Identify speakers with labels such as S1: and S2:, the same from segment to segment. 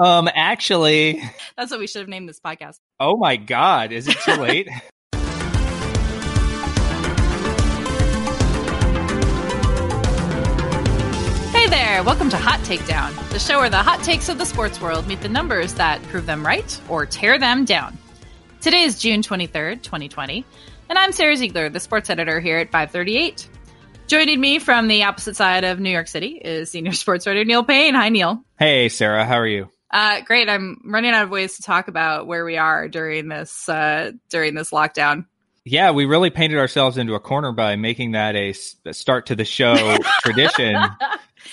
S1: Um, actually,
S2: That's what we should have named this podcast.
S1: oh my God, is it too late?
S2: Hey there, welcome to Hot Takedown, the show where the hot takes of the sports world meet the numbers that prove them right or tear them down. Today is June 23rd, 2020, and I'm Sarah Ziegler, the sports editor here at 538. Joining me from the opposite side of New York City is senior sports writer Neil Payne. Hi, Neil.
S1: hey, Sarah, how are you?
S2: Uh, great. I'm running out of ways to talk about where we are during this uh, during this lockdown.
S1: Yeah, we really painted ourselves into a corner by making that a start to the show tradition,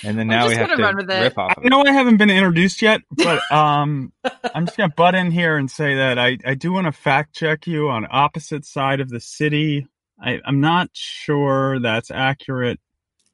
S1: and then
S2: We're
S1: now we have
S2: gonna run with it.
S1: rip off
S3: I
S1: of it.
S3: know I haven't been introduced yet, but um, I'm just gonna butt in here and say that I, I do want to fact check you on opposite side of the city. I, I'm not sure that's accurate.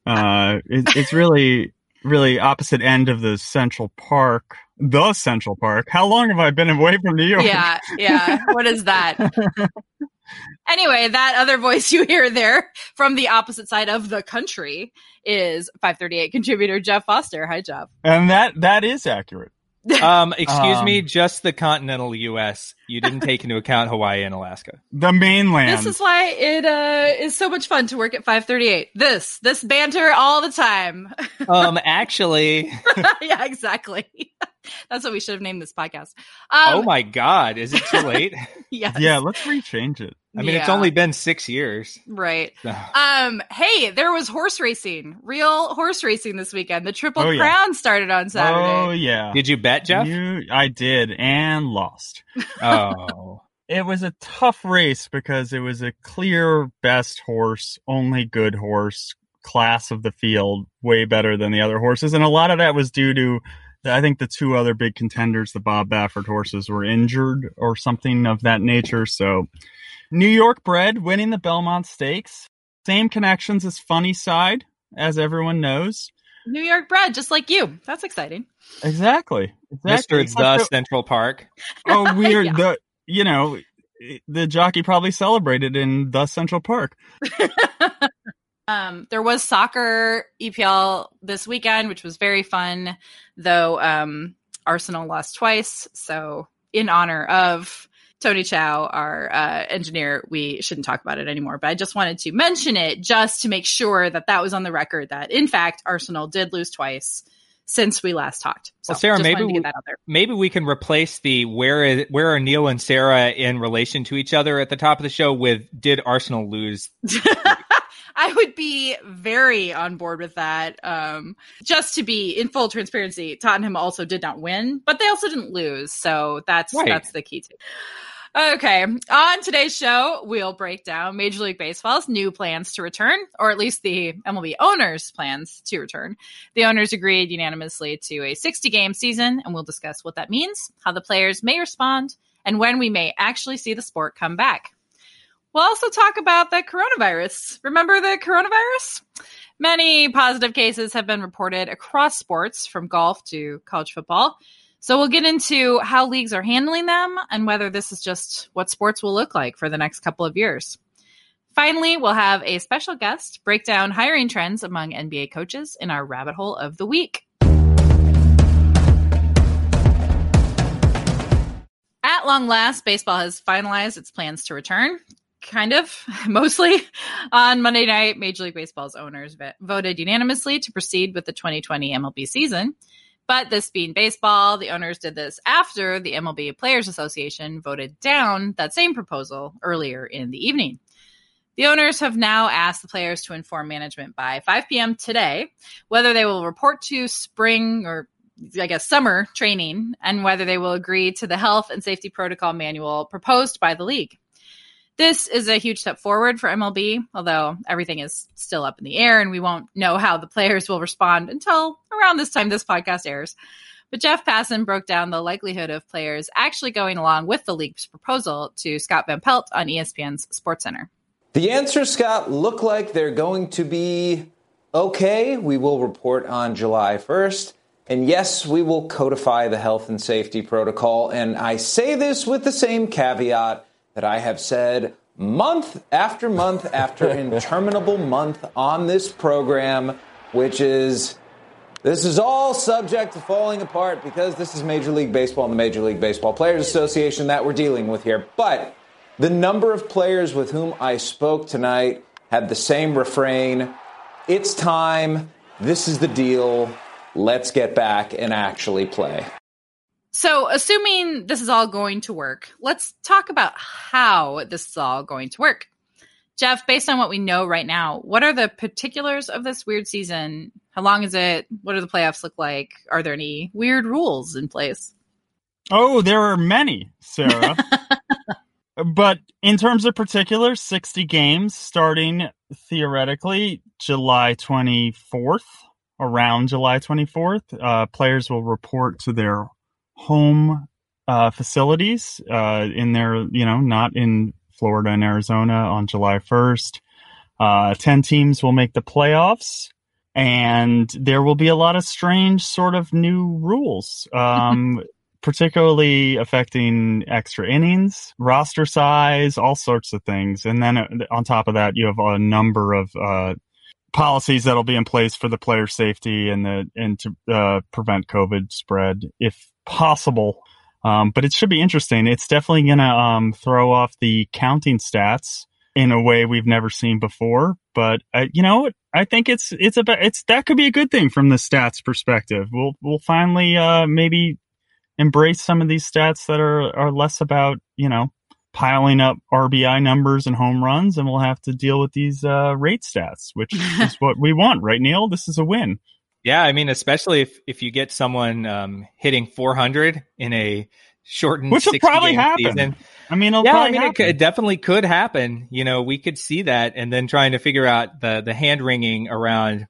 S3: Uh, it, it's really really opposite end of the Central Park, the Central Park. How long have I been away from New York?
S2: yeah, yeah. What is that? anyway, that other voice you hear there from the opposite side of the country is 538 contributor Jeff Foster. Hi, Jeff.
S3: and that that is accurate.
S1: Um, excuse me,
S3: Um,
S1: just the continental U.S. You didn't take into account Hawaii and Alaska.
S3: The mainland.
S2: This is why it uh, is so much fun to work at 538. This, this banter all the time.
S1: Um, actually,
S2: yeah, exactly. That's what we should have named this podcast. Um,
S1: oh my God, is it too late?
S2: yes.
S3: yeah, let's rechange it.
S1: I mean, it's only been six years.
S2: right.
S1: So-
S2: Um, hey, there was horse racing, real horse racing this weekend. The Triple
S3: Oh, yeah.
S2: Crown started on Saturday.
S3: Oh yeah,
S1: Did you bet, Jeff?
S3: You, I did and lost.
S1: Oh,
S3: It was a tough race because it was a clear best horse, only good horse, class of the field, way better than the other horses. And a lot of that was due to, I think, the two other big contenders, the Bob Baffert horses, were injured or something of that nature. So, New York bred winning the Belmont Stakes. Same connections as Funny Cide, as everyone knows.
S2: New York bred, just like you. That's exciting.
S3: Exactly.
S1: Mister,
S3: exactly.
S1: it's the Central Park.
S3: oh weird
S2: Yeah.
S3: the you know the jockey probably celebrated in the central park
S2: Um, there was soccer EPL this weekend, which was very fun, though um, Arsenal lost twice. So, in honor of Tony Chow, our uh, engineer, we shouldn't talk about it anymore. But I just wanted to mention it just to make sure that that was on the record that, in fact, Arsenal did lose twice since we last talked. So,
S1: Well, Sarah, maybe we-
S2: that out there.
S1: Maybe we can replace the where is where are Neil and Sarah in relation to each other at the top of the show with did Arsenal lose?
S2: I would be very on board with that. Um, just to be in full transparency, Tottenham also did not win, but they also didn't lose. So that's
S1: Right.
S2: that's the key to. Okay, on today's show, we'll break down Major League Baseball's new plans to return, or at least the MLB owners' plans to return. The owners agreed unanimously to a 60 game season, and we'll discuss what that means, how the players may respond, and when we may actually see the sport come back. We'll also talk about the coronavirus. Remember the coronavirus? Many positive cases have been reported across sports, from golf to college football. So we'll get into how leagues are handling them and whether this is just what sports will look like for the next couple of years. Finally, we'll have a special guest break down hiring trends among NBA coaches in our rabbit hole of the week. At long last, baseball has finalized its plans to return. Kind of, mostly. On Monday night, Major League Baseball's owners vo- voted unanimously to proceed with the 2020 MLB season. But this being baseball, the owners did this after the MLB Players Association voted down that same proposal earlier in the evening. The owners have now asked the players to inform management by 5 p.m. today whether they will report to spring or I guess summer training and whether they will agree to the health and safety protocol manual proposed by the league. This is a huge step forward for MLB, although everything is still up in the air and we won't know how the players will respond until around this time this podcast airs. But Jeff Passan broke down the likelihood of players actually going along with the league's proposal to Scott Van Pelt on ESPN's SportsCenter.
S4: The answers, Scott, look like they're going to be okay. We will report on July 1st. And yes, we will codify the health and safety protocol. And I say this with the same caveat that I have said month after month after interminable month on this program, which is This is all subject to falling apart because this is Major League Baseball and the Major League Baseball Players Association that we're dealing with here. But the number of players with whom I spoke tonight had the same refrain It's time. This is the deal. Let's get back and actually play.
S2: So, assuming this is all going to work, let's talk about how this is all going to work. Jeff, based on what we know right now, what are the particulars of this weird season? How long is it? What do the playoffs look like? Are there any weird rules in place?
S3: Oh, there are many, Sarah. but in terms of particulars, 60 games starting theoretically July 24th, around July 24th. Uh, players will report to their home uh, facilities uh, in their, you know, not in Florida and Arizona on July 1st. Uh, 10 teams will make the playoffs, and there will be a lot of strange sort of new rules, um, particularly affecting extra innings, roster size, all sorts of things. And then uh, on top of that, you have a number of uh, policies that'll be in place for the player safety and the and to uh, prevent COVID spread if possible. Um, but it should be interesting. It's definitely going to um, throw off the counting stats in a way we've never seen before. But uh, you know, I think it's it's about it's that could be a good thing from the stats perspective. We'll we'll finally uh, maybe embrace some of these stats that are are less about you know piling up RBI numbers and home runs, and we'll have to deal with these uh, rate stats, which is what we want, right, Neil? This is a win.
S1: Yeah, I mean, especially if if you get someone um, hitting 400 in a shortened,
S3: which will probably happen.
S1: Season.
S3: I mean,
S1: yeah, I mean, it, could, it, definitely could happen. You know, we could see that, and then trying to figure out the the hand wringing around,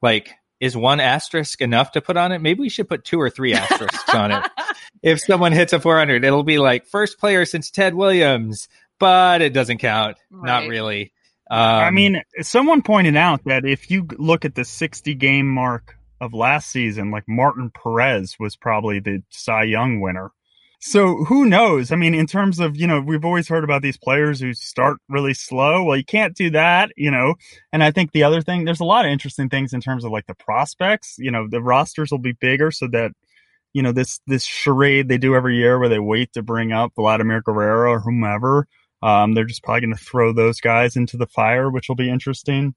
S1: like, is one asterisk enough to put on it? Maybe we should put two or three asterisks on it. If someone hits a 400, it'll be like first player since Ted Williams, but it doesn't count. Right. Not really.
S3: Um, I mean, someone pointed out that if you look at the 60 game mark of last season, like Martin Perez was probably the Cy Young winner. So who knows? I mean, in terms of, you know, we've always heard about these players who start really slow. Well, you can't do that, you know. And I think the other thing, there's a lot of interesting things in terms of like the prospects. You know, the rosters will be bigger so that, you know, this this charade they do every year where they wait to bring up Vladimir Guerrero or whomever. Um, they're just probably going to throw those guys into the fire, which will be interesting.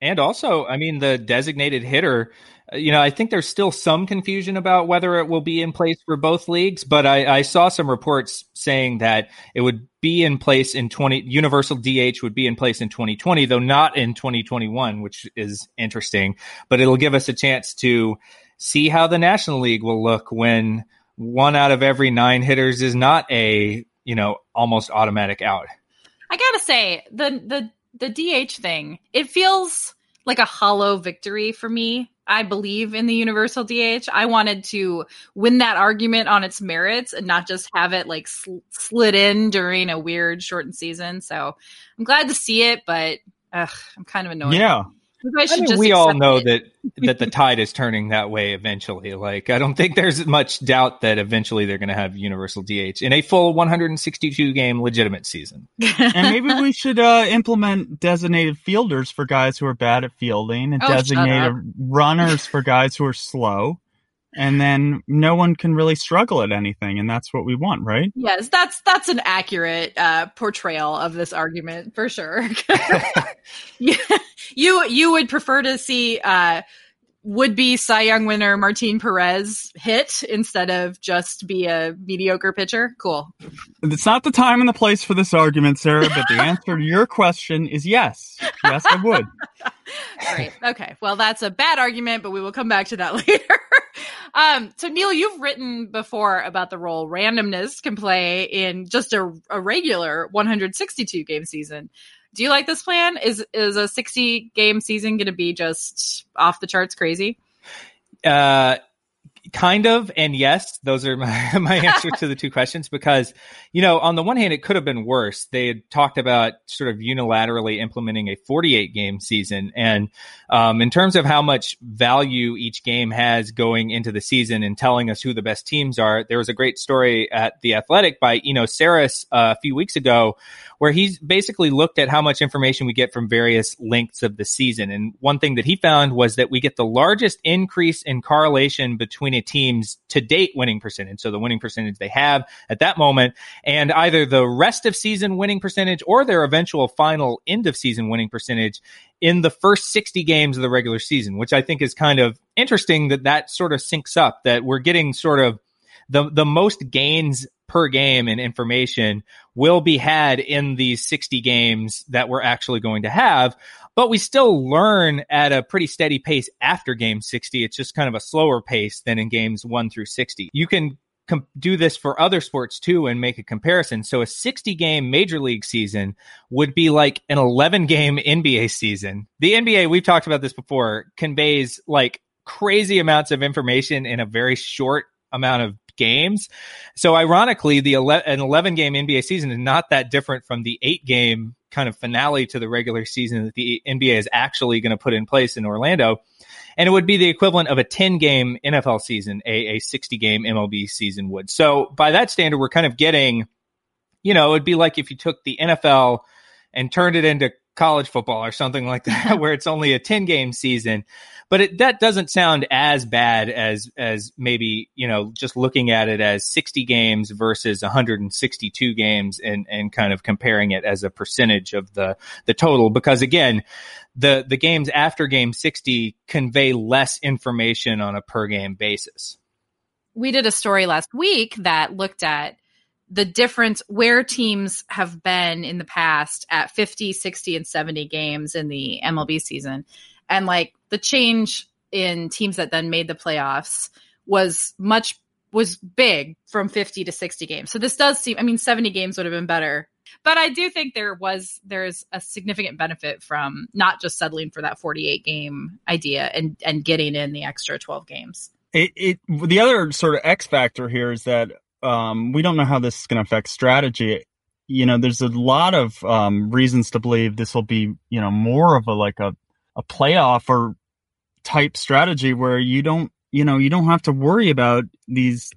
S1: And also, I mean, the designated hitter, you know, I think there's still some confusion about whether it will be in place for both leagues, but I, I, saw some reports saying that it would be in place in 20, universal DH would be in place in 2020, though not in 2021, which is interesting, but it'll give us a chance to see how the National League will look when one out of every nine hitters is not a, you know, almost automatic out.
S2: I gotta say, the, the, the DH thing, it feels like a hollow victory for me. I believe in the universal DH. I wanted to win that argument on its merits and not just have it like sl- slid in during a weird shortened season. So I'm glad to see it, but ugh, I'm kind of annoyed.
S3: Yeah.
S1: I mean, we all know it. that that the tide is turning that way eventually. Like, I don't think there's much doubt that eventually they're going to have universal DH in a full 162 game legitimate season.
S3: and maybe we should uh, implement designated fielders for guys who are bad at fielding, and oh, designated runners for guys who are slow and then no one can really struggle at anything and that's what we want right
S2: yes that's that's an accurate uh, portrayal of this argument for sure you, you would prefer to see uh, would be Cy Young winner Martin Perez hit instead of just be a mediocre pitcher? Cool.
S3: It's not the time and the place for this argument, Sarah, but the answer to your question is yes. Yes, I would.
S2: Great. Okay. Well, that's a bad argument, but we will come back to that later. Um, so Neil, you've written before about the role randomness can play in just a, a regular 162 game season. Do you like this plan? Is is a 60 game season going to be just off the charts crazy?
S1: Uh kind of and yes those are my, my answer to the two questions because you know on the one hand it could have been worse. They had talked about sort of unilaterally implementing a 48 game season. And um, in terms of how much value each game has going into the season and telling us who the best teams are there was a great story at the athletic by eno sarris uh, a few weeks ago where he's basically looked at how much information we get from various lengths of the season. And one thing that he found was that we get the largest increase in correlation between a team's to date winning percentage. So the winning percentage they have at that moment and either the rest of season winning percentage or their eventual final end of season winning percentage in the first 60 games of the regular season, which I think is kind of interesting that that sort of syncs up that we're getting sort of the, the most gains per game and information will be had in these 60 games that we're actually going to have but we still learn at a pretty steady pace after game 60. It's just kind of a slower pace than in games 1 through 60. You can com- do this for other sports too and make a comparison. So a 60 game major league season would be like an 11 game NBA season. The NBA, we've talked about this before, conveys like crazy amounts of information in a very short amount of games. So ironically, the 11, an 11 game NBA season is not that different from the eight game kind of finale to the regular season that the NBA is actually going to put in place in Orlando. And it would be the equivalent of a 10 game NFL season, a, a 60 game MLB season would. So by that standard, we're kind of getting, you know, it'd be like if you took the NFL and turned it into college football or something like that, where it's only a 10 game season. But it, that doesn't sound as bad as, as maybe, you know, just looking at it as 60 games versus 162 games and, and kind of comparing it as a percentage of the, the total. Because again, the, the games after game 60 convey less information on a per game basis.
S2: We did a story last week that looked at the difference where teams have been in the past at 50, 60, and 70 games in the MLB season. And like the change in teams that then made the playoffs was much was big from 50 to 60 games. So this does seem I mean 70 games would have been better. But I do think there was there's a significant benefit from not just settling for that 48 game idea and and getting in the extra 12 games.
S3: It, it the other sort of X factor here is that um, we don't know how this is going to affect strategy. You know, there's a lot of um, reasons to believe this will be, you know, more of a like a, a playoff or type strategy where you don't, you know, you don't have to worry about these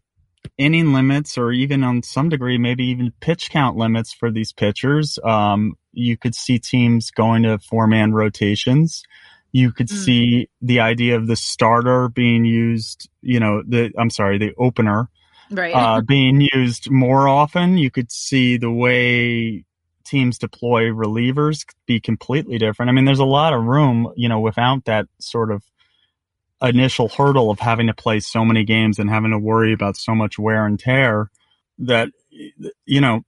S3: inning limits or even on some degree, maybe even pitch count limits for these pitchers. Um, you could see teams going to four man rotations. You could mm. see the idea of the starter being used, you know, the, I'm sorry, the opener
S2: right.
S3: uh, being used more often. You could see the way teams deploy relievers be completely different. I mean, there's a lot of room, you know, without that sort of initial hurdle of having to play so many games and having to worry about so much wear and tear that, you know,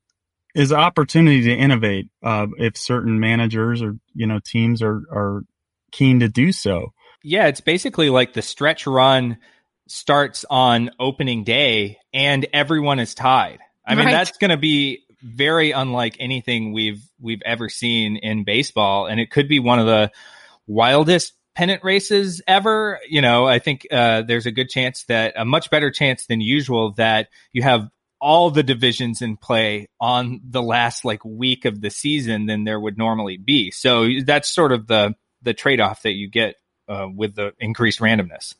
S3: is opportunity to innovate uh, if certain managers or, you know, teams are, are keen to do so.
S1: Yeah, it's basically like the stretch run starts on opening day and everyone is tied. I mean, that's going to be very unlike anything we've we've ever seen in baseball, and it could be one of the wildest pennant races ever. You know, I think uh, there's a good chance that a much better chance than usual that you have all the divisions in play on the last like week of the season than there would normally be. So that's sort of the the trade off that you get uh, with the increased randomness.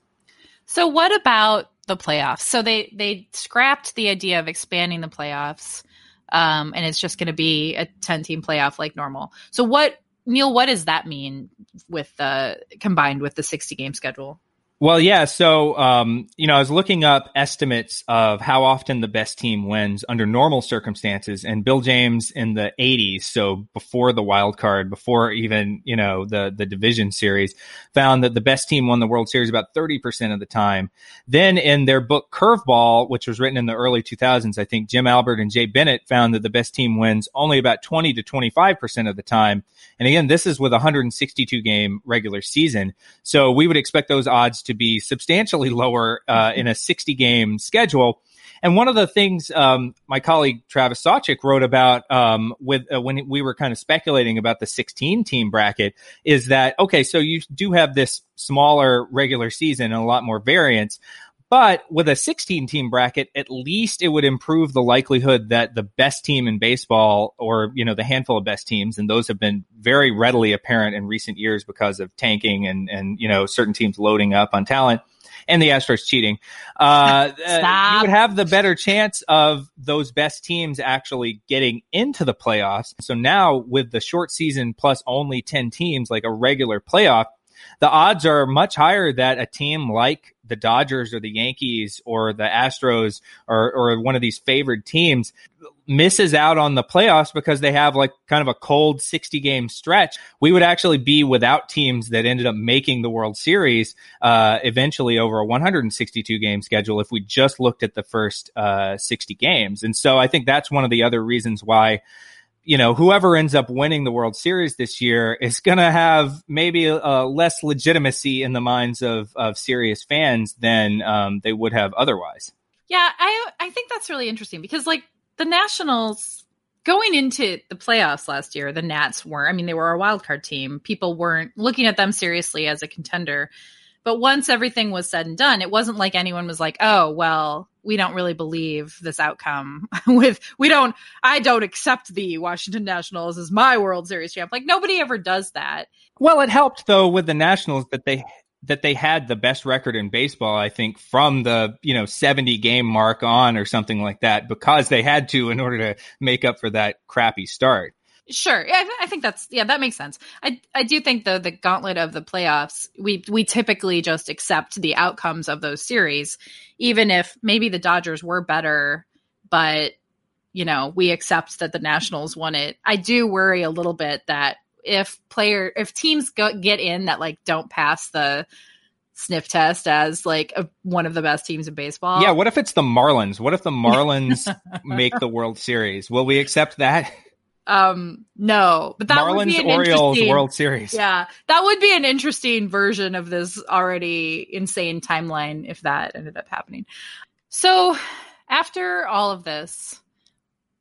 S2: So what about the playoffs? So they they scrapped the idea of expanding the playoffs, um, and it's just going to be a ten team playoff like normal. So what Neil? What does that mean with the combined with the sixty game schedule?
S1: Well, yeah. So, um, you know, I was looking up estimates of how often the best team wins under normal circumstances, and Bill James in the '80s, so before the wild card, before even you know the the division series, found that the best team won the World Series about 30 percent of the time. Then, in their book Curveball, which was written in the early 2000s, I think Jim Albert and Jay Bennett found that the best team wins only about 20 to 25 percent of the time. And again, this is with a 162 game regular season, so we would expect those odds to be substantially lower uh, in a 60 game schedule. And one of the things um, my colleague Travis Sawchik wrote about um, with uh, when we were kind of speculating about the 16 team bracket is that okay, so you do have this smaller regular season and a lot more variance, But with a 16 team bracket, at least it would improve the likelihood that the best team in baseball or, you know, the handful of best teams, and those have been very readily apparent in recent years because of tanking and, and, you know, certain teams loading up on talent and the Astros cheating, uh, uh, you would have the better chance of those best teams actually getting into the playoffs. So now with the short season plus only 10 teams, like a regular playoff, the odds are much higher that a team like the Dodgers or the Yankees or the Astros or, or one of these favored teams misses out on the playoffs because they have like kind of a cold 60 game stretch. We would actually be without teams that ended up making the World Series uh, eventually over a 162 game schedule if we just looked at the first uh, 60 games. And so I think that's one of the other reasons why you know, whoever ends up winning the World Series this year is going to have maybe a, less legitimacy in the minds of, of serious fans than um, they would have otherwise.
S2: Yeah, I I think that's really interesting because like the Nationals going into the playoffs last year, the Nats were I mean they were a wild card team. People weren't looking at them seriously as a contender. But once everything was said and done, it wasn't like anyone was like, "Oh, well, we don't really believe this outcome with we don't I don't accept the Washington Nationals as my World Series champ. Like nobody ever does that.
S1: Well, it helped though with the Nationals that they that they had the best record in baseball, I think, from the, you know, 70 game mark on or something like that, because they had to in order to make up for that crappy start.
S2: Sure. Yeah, I think that's yeah, that makes sense. I I do think though the gauntlet of the playoffs, we we typically just accept the outcomes of those series, even if maybe the Dodgers were better, but you know, we accept that the Nationals won it. I do worry a little bit that if player if teams go, get in that like don't pass the sniff test as like a, one of the best teams in baseball.
S1: Yeah, what if it's the Marlins? What if the Marlins make the World Series? Will we accept that?
S2: Um, no, but that Marlins would be an
S1: Orioles World Series.
S2: Yeah, that would be an interesting version of this already insane timeline if that ended up happening. So, after all of this,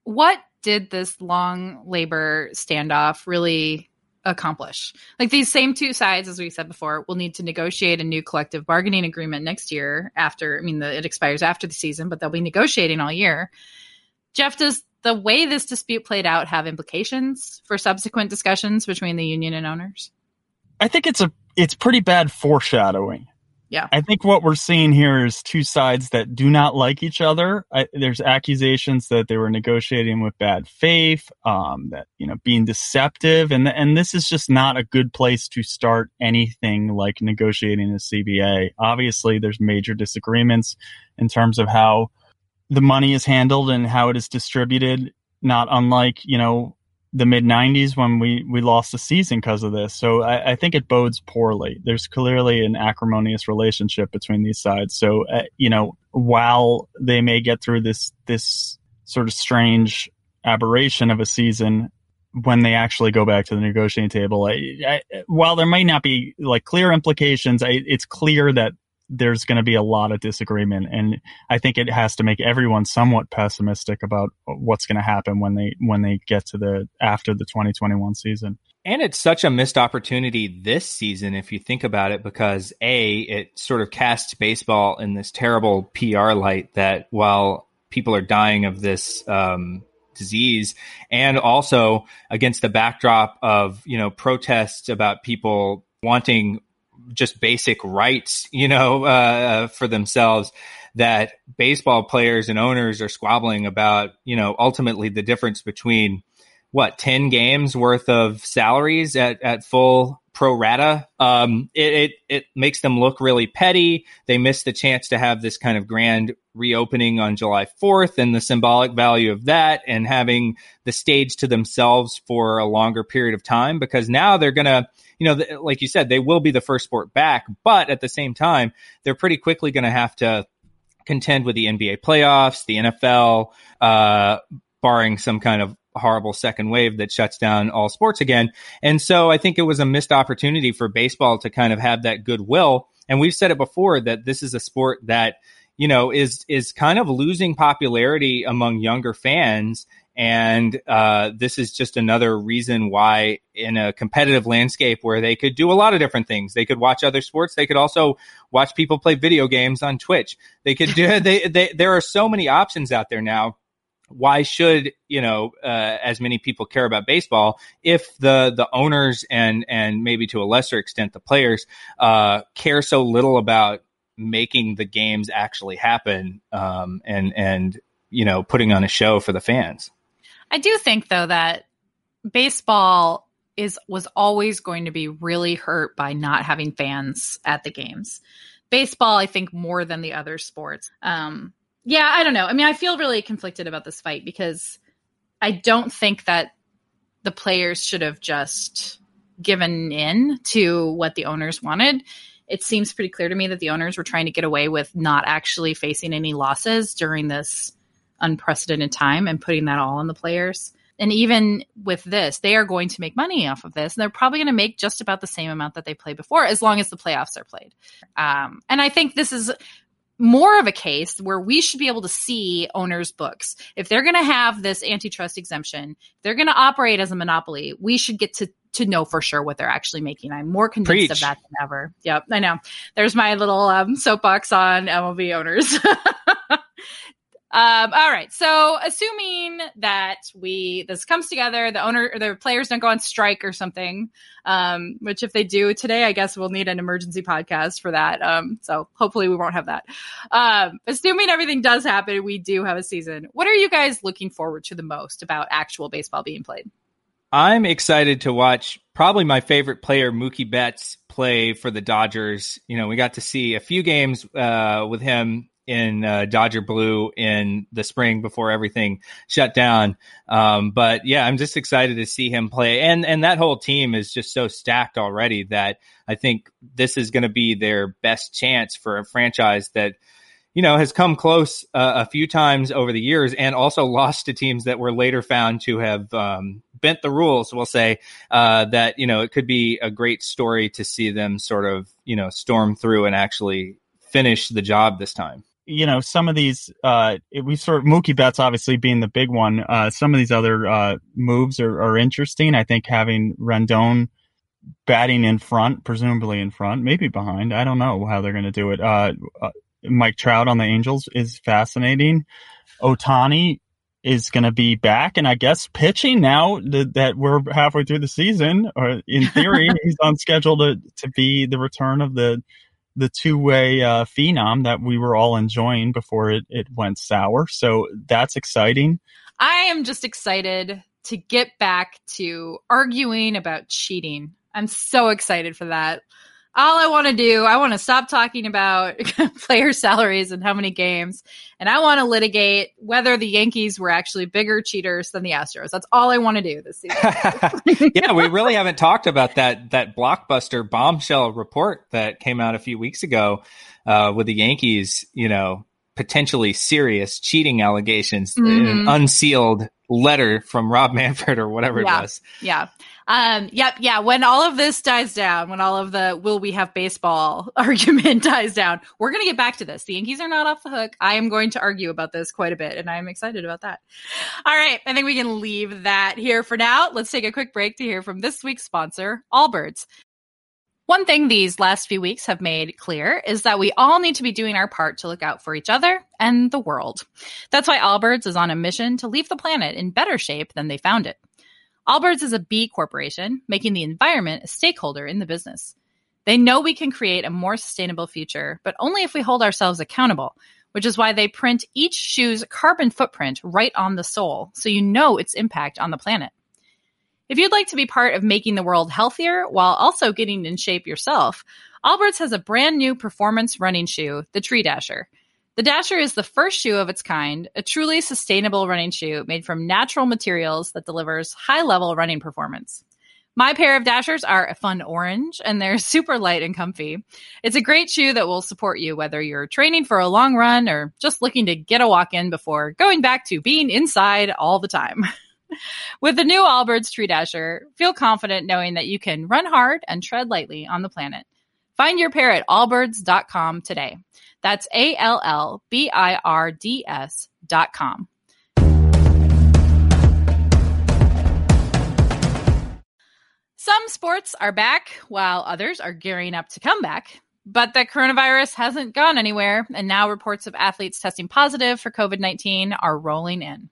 S2: what did this long labor standoff really accomplish? Like these same two sides, as we said before, will need to negotiate a new collective bargaining agreement next year. After, I mean, the, it expires after the season, but they'll be negotiating all year. Jeff, does the way this dispute played out have implications for subsequent discussions between the union and owners?
S3: I think it's a it's pretty bad foreshadowing.
S2: Yeah.
S3: I think what we're seeing here is two sides that do not like each other. I, there's accusations that they were negotiating with bad faith, um, that you know being deceptive, and and this is just not a good place to start anything like negotiating a CBA. Obviously, there's major disagreements in terms of how the money is handled and how it is distributed, not unlike, you know, the mid 90s when we, we lost the season because of this. So I, I, think it bodes poorly. There's clearly an acrimonious relationship between these sides. So, uh, you know, while they may get through this, this sort of strange aberration of a season, when they actually go back to the negotiating table, I, I, while there might not be like clear implications, it's clear that there's going to be a lot of disagreement and i think it has to make everyone somewhat pessimistic about what's going to happen when they when they get to the after the 2021 season.
S1: And it's such a missed opportunity this season if you think about it because a it sort of casts baseball in this terrible pr light that while people are dying of this um, disease and also against the backdrop of you know protests about people wanting just basic rights, you know, uh, for themselves that baseball players and owners are squabbling about, you know, ultimately the difference between what 10 games worth of salaries at, at full pro rata. Um, it, it, it makes them look really petty. They miss the chance to have this kind of grand reopening on July 4th and the symbolic value of that and having the stage to themselves for a longer period of time because now they're going to, you know, like you said, they will be the first sport back, but at the same time, they're pretty quickly going to have to contend with the NBA playoffs, the NFL, uh, barring some kind of horrible second wave that shuts down all sports again. And so I think it was a missed opportunity for baseball to kind of have that goodwill. And we've said it before that this is a sport that, you know, is, is kind of losing popularity among younger fans And uh, this is just another reason why, in a competitive landscape where they could do a lot of different things, they could watch other sports. They could also watch people play video games on Twitch. They could do. they, they there are so many options out there now why should you know uh, as many people care about baseball if the the owners and and maybe to a lesser extent the players uh, care so little about making the games actually happen um, and and you know putting on a show for the fans?
S2: I do think though that baseball is was always going to be really hurt by not having fans at the games. Baseball i think more than the other sports. Um, yeah, I don't know. I mean, I feel really conflicted about this fight because I don't think that the players should have just given in to what the owners wanted. It seems pretty clear to me that the owners were trying to get away with not actually facing any losses during this unprecedented time and putting that all on the players. And even with this, they are going to make money off of this. And they're probably going to make just about the same amount that they played before, as long as the playoffs are played. Um, and I think this is more of a case where we should be able to see owners' books. If they're going to have this antitrust exemption, they're going to operate as a monopoly. We should get to to know for sure what they're actually making. I'm more convinced Preach. of that than ever. Yep, I know. There's my little um, soapbox on MLB owners. Um, all right. So assuming that we this comes together, the owner or the players don't go on strike or something. Um, which if they do today, I guess we'll need an emergency podcast for that. Um, so hopefully we won't have that. Um, assuming everything does happen, we do have a season. What are you guys looking forward to the most about actual baseball being played?
S1: I'm excited to watch probably my favorite player, Mookie Betts, play for the Dodgers. You know, we got to see a few games uh, with him in uh, Dodger blue in the spring before everything shut down. Um, but yeah, I'm just excited to see him play, and and that whole team is just so stacked already that I think this is going to be their best chance for a franchise that you know has come close uh, a few times over the years, and also lost to teams that were later found to have. Um, bent the rules we'll say uh, that you know it could be a great story to see them sort of you know storm through and actually finish the job this time
S3: you know, some of these, uh, we sort of Mookie Betts obviously being the big one. Uh, some of these other uh, moves are, are interesting. I think having Rendon batting in front, presumably in front, maybe behind. I don't know how they're going to do it. Uh, uh, Mike Trout on the Angels is fascinating. Ohtani is going to be back, and I guess pitching now that, that we're halfway through the season, or in theory, he's on schedule to to be the return of the the two way uh, phenom that we were all enjoying before it, it went sour. So that's exciting.
S2: I am just excited to get back to arguing about cheating. I'm so excited for that all I want to do, I want to stop talking about player salaries and how many games, and I want to litigate whether the Yankees were actually bigger cheaters than the Astros. That's all I want to do this
S1: season. yeah, we really haven't talked about that that blockbuster bombshell report that came out a few weeks ago uh, with the Yankees. You know, potentially serious cheating allegations, mm-hmm. an unsealed letter from Rob Manfred or whatever
S2: yeah.
S1: it was.
S2: Yeah. Um, yep, yeah. When all of this dies down, when all of the will we have baseball argument dies down, we're going to get back to this. The Yankees are not off the hook. I am going to argue about this quite a bit, and I'm excited about that. All right, I think we can leave that here for now. Let's take a quick break to hear from this week's sponsor, Allbirds. One thing these last few weeks have made clear is that we all need to be doing our part to look out for each other and the world. That's why Allbirds is on a mission to leave the planet in better shape than they found it. Allbirds is a B corporation, making the environment a stakeholder in the business. They know we can create a more sustainable future, but only if we hold ourselves accountable, which is why they print each shoe's carbon footprint right on the sole, so you know its impact on the planet. If you'd like to be part of making the world healthier while also getting in shape yourself, Allbirds has a brand new performance running shoe, the Tree Dasher. The Dasher is the first shoe of its kind, a truly sustainable running shoe made from natural materials that delivers high level running performance. My pair of Dashers are a fun orange and they're super light and comfy. It's a great shoe that will support you whether you're training for a long run or just looking to get a walk in before going back to being inside all the time. With the new Allbirds Tree Dasher, feel confident knowing that you can run hard and tread lightly on the planet. Find your pair at allbirds.com today. That's A L L B I R D S dot com. Some sports are back while others are gearing up to come back. But the coronavirus hasn't gone anywhere, and now reports of athletes testing positive for COVID 19 are rolling in.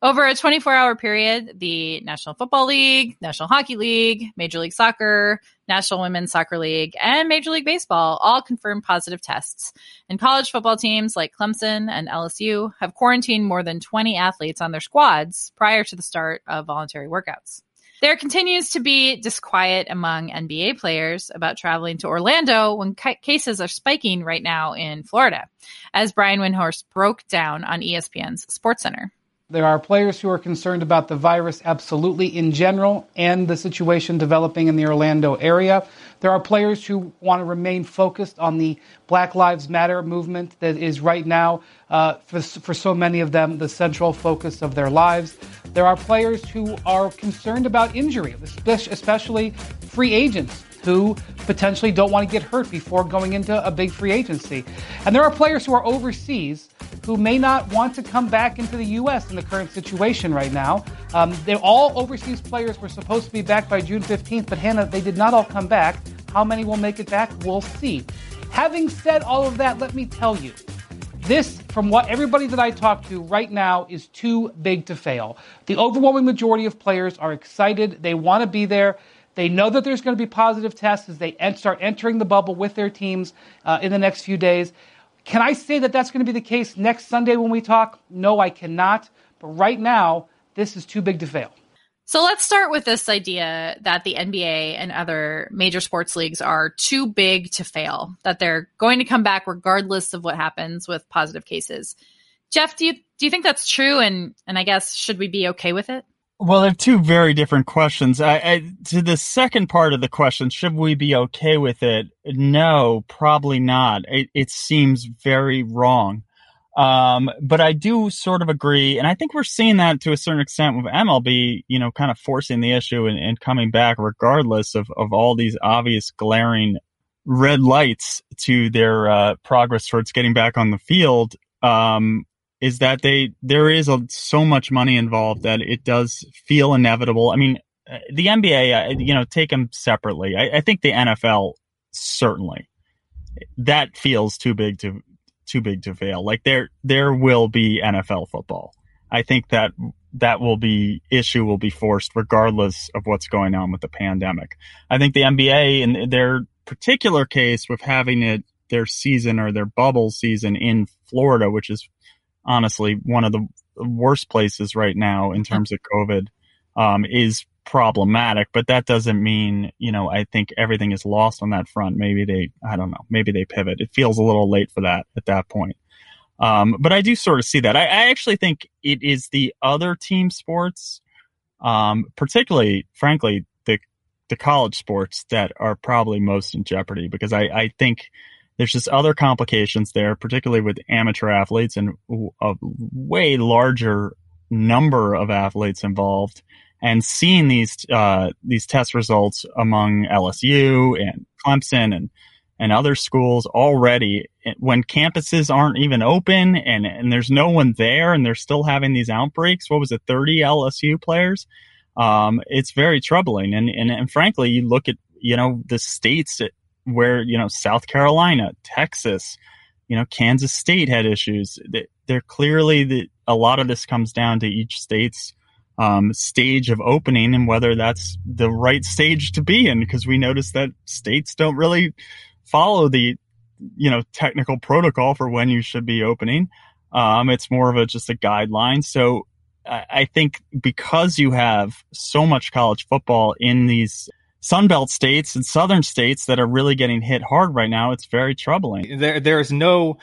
S2: Over a 24 hour period, the National Football League, National Hockey League, Major League Soccer, National Women's Soccer League, and Major League Baseball all confirmed positive tests. And college football teams like Clemson and LSU have quarantined more than 20 athletes on their squads prior to the start of voluntary workouts. There continues to be disquiet among NBA players about traveling to Orlando when ca- cases are spiking right now in Florida, as Brian Windhorst broke down on ESPN's SportsCenter.
S5: There are players who are concerned about the virus absolutely in general and the situation developing in the Orlando area. There are players who want to remain focused on the Black Lives Matter movement that is right now, uh, for, for so many of them, the central focus of their lives. There are players who are concerned about injury, especially free agents who potentially don't want to get hurt before going into a big free agency. And there are players who are overseas who may not want to come back into the U.S. in the current situation right now. Um, they all overseas players were supposed to be back by June 15th, but Hannah, they did not all come back. How many will make it back? We'll see. Having said all of that, let me tell you. This, from what everybody that I talk to right now, is too big to fail. The overwhelming majority of players are excited. They want to be there. They know that there's going to be positive tests as they start entering the bubble with their teams uh, in the next few days. Can I say that that's going to be the case next Sunday when we talk? No, I cannot. But right now, this is too big to fail.
S2: So let's start with this idea that the NBA and other major sports leagues are too big to fail, that they're going to come back regardless of what happens with positive cases. Jeff, do you do you think that's true? And and I guess should we be okay with it?
S3: Well, they're two very different questions. I, I, to the second part of the question, should we be okay with it? No, probably not. It, it seems very wrong. Um, but I do sort of agree, and I think we're seeing that to a certain extent with MLB, you know, kind of forcing the issue and, and coming back regardless of, of all these obvious glaring red lights to their uh, progress towards getting back on the field. Um, is that they there is a, so much money involved that it does feel inevitable. I mean, uh, the NBA, uh, you know, take them separately. I, I think the NFL certainly that feels too big to too big to fail. Like there there will be NFL football. I think that that will be issue will be forced regardless of what's going on with the pandemic. I think the NBA in their particular case with having it their season or their bubble season in Florida, which is honestly one of the worst places right now in terms of COVID, um, is problematic. But that doesn't mean, you know, I think everything is lost on that front. Maybe they, I don't know, maybe they pivot. It feels a little late for that at that point. Um, but I do sort of see that. I, I, actually think it is the other team sports, um, particularly, frankly, the the college sports that are probably most in jeopardy because I, I think there's just other complications there, particularly with amateur athletes and a way larger number of athletes involved. And seeing these uh, these test results among LSU and Clemson and and other schools already when campuses aren't even open and and there's no one there and they're still having these outbreaks. What was it, 30 LSU players? Um, it's very troubling. And, and and frankly, you look at you know the states where you know South Carolina, Texas, you know Kansas State had issues. They're clearly the, a lot of this comes down to each state's um, stage of opening and whether that's the right stage to be in because we notice that states don't really follow the you know technical protocol for when you should be opening. Um, it's more of a just a guideline. So I think because you have so much college football in these Sunbelt states and southern states that are really getting hit hard right now, it's very troubling.
S1: There, there's no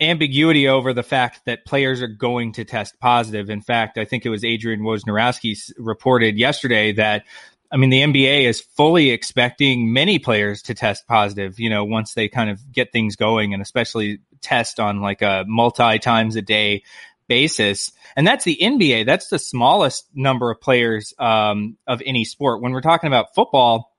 S1: ambiguity over the fact that players are going to test positive. In fact, I think it was Adrian Wojnarowski reported yesterday that I mean, the NBA is fully expecting many players to test positive, you know, once they kind of get things going and especially test on like a multi times a day basis. And that's the NBA. That's the smallest number of players um, of any sport. When we're talking about football,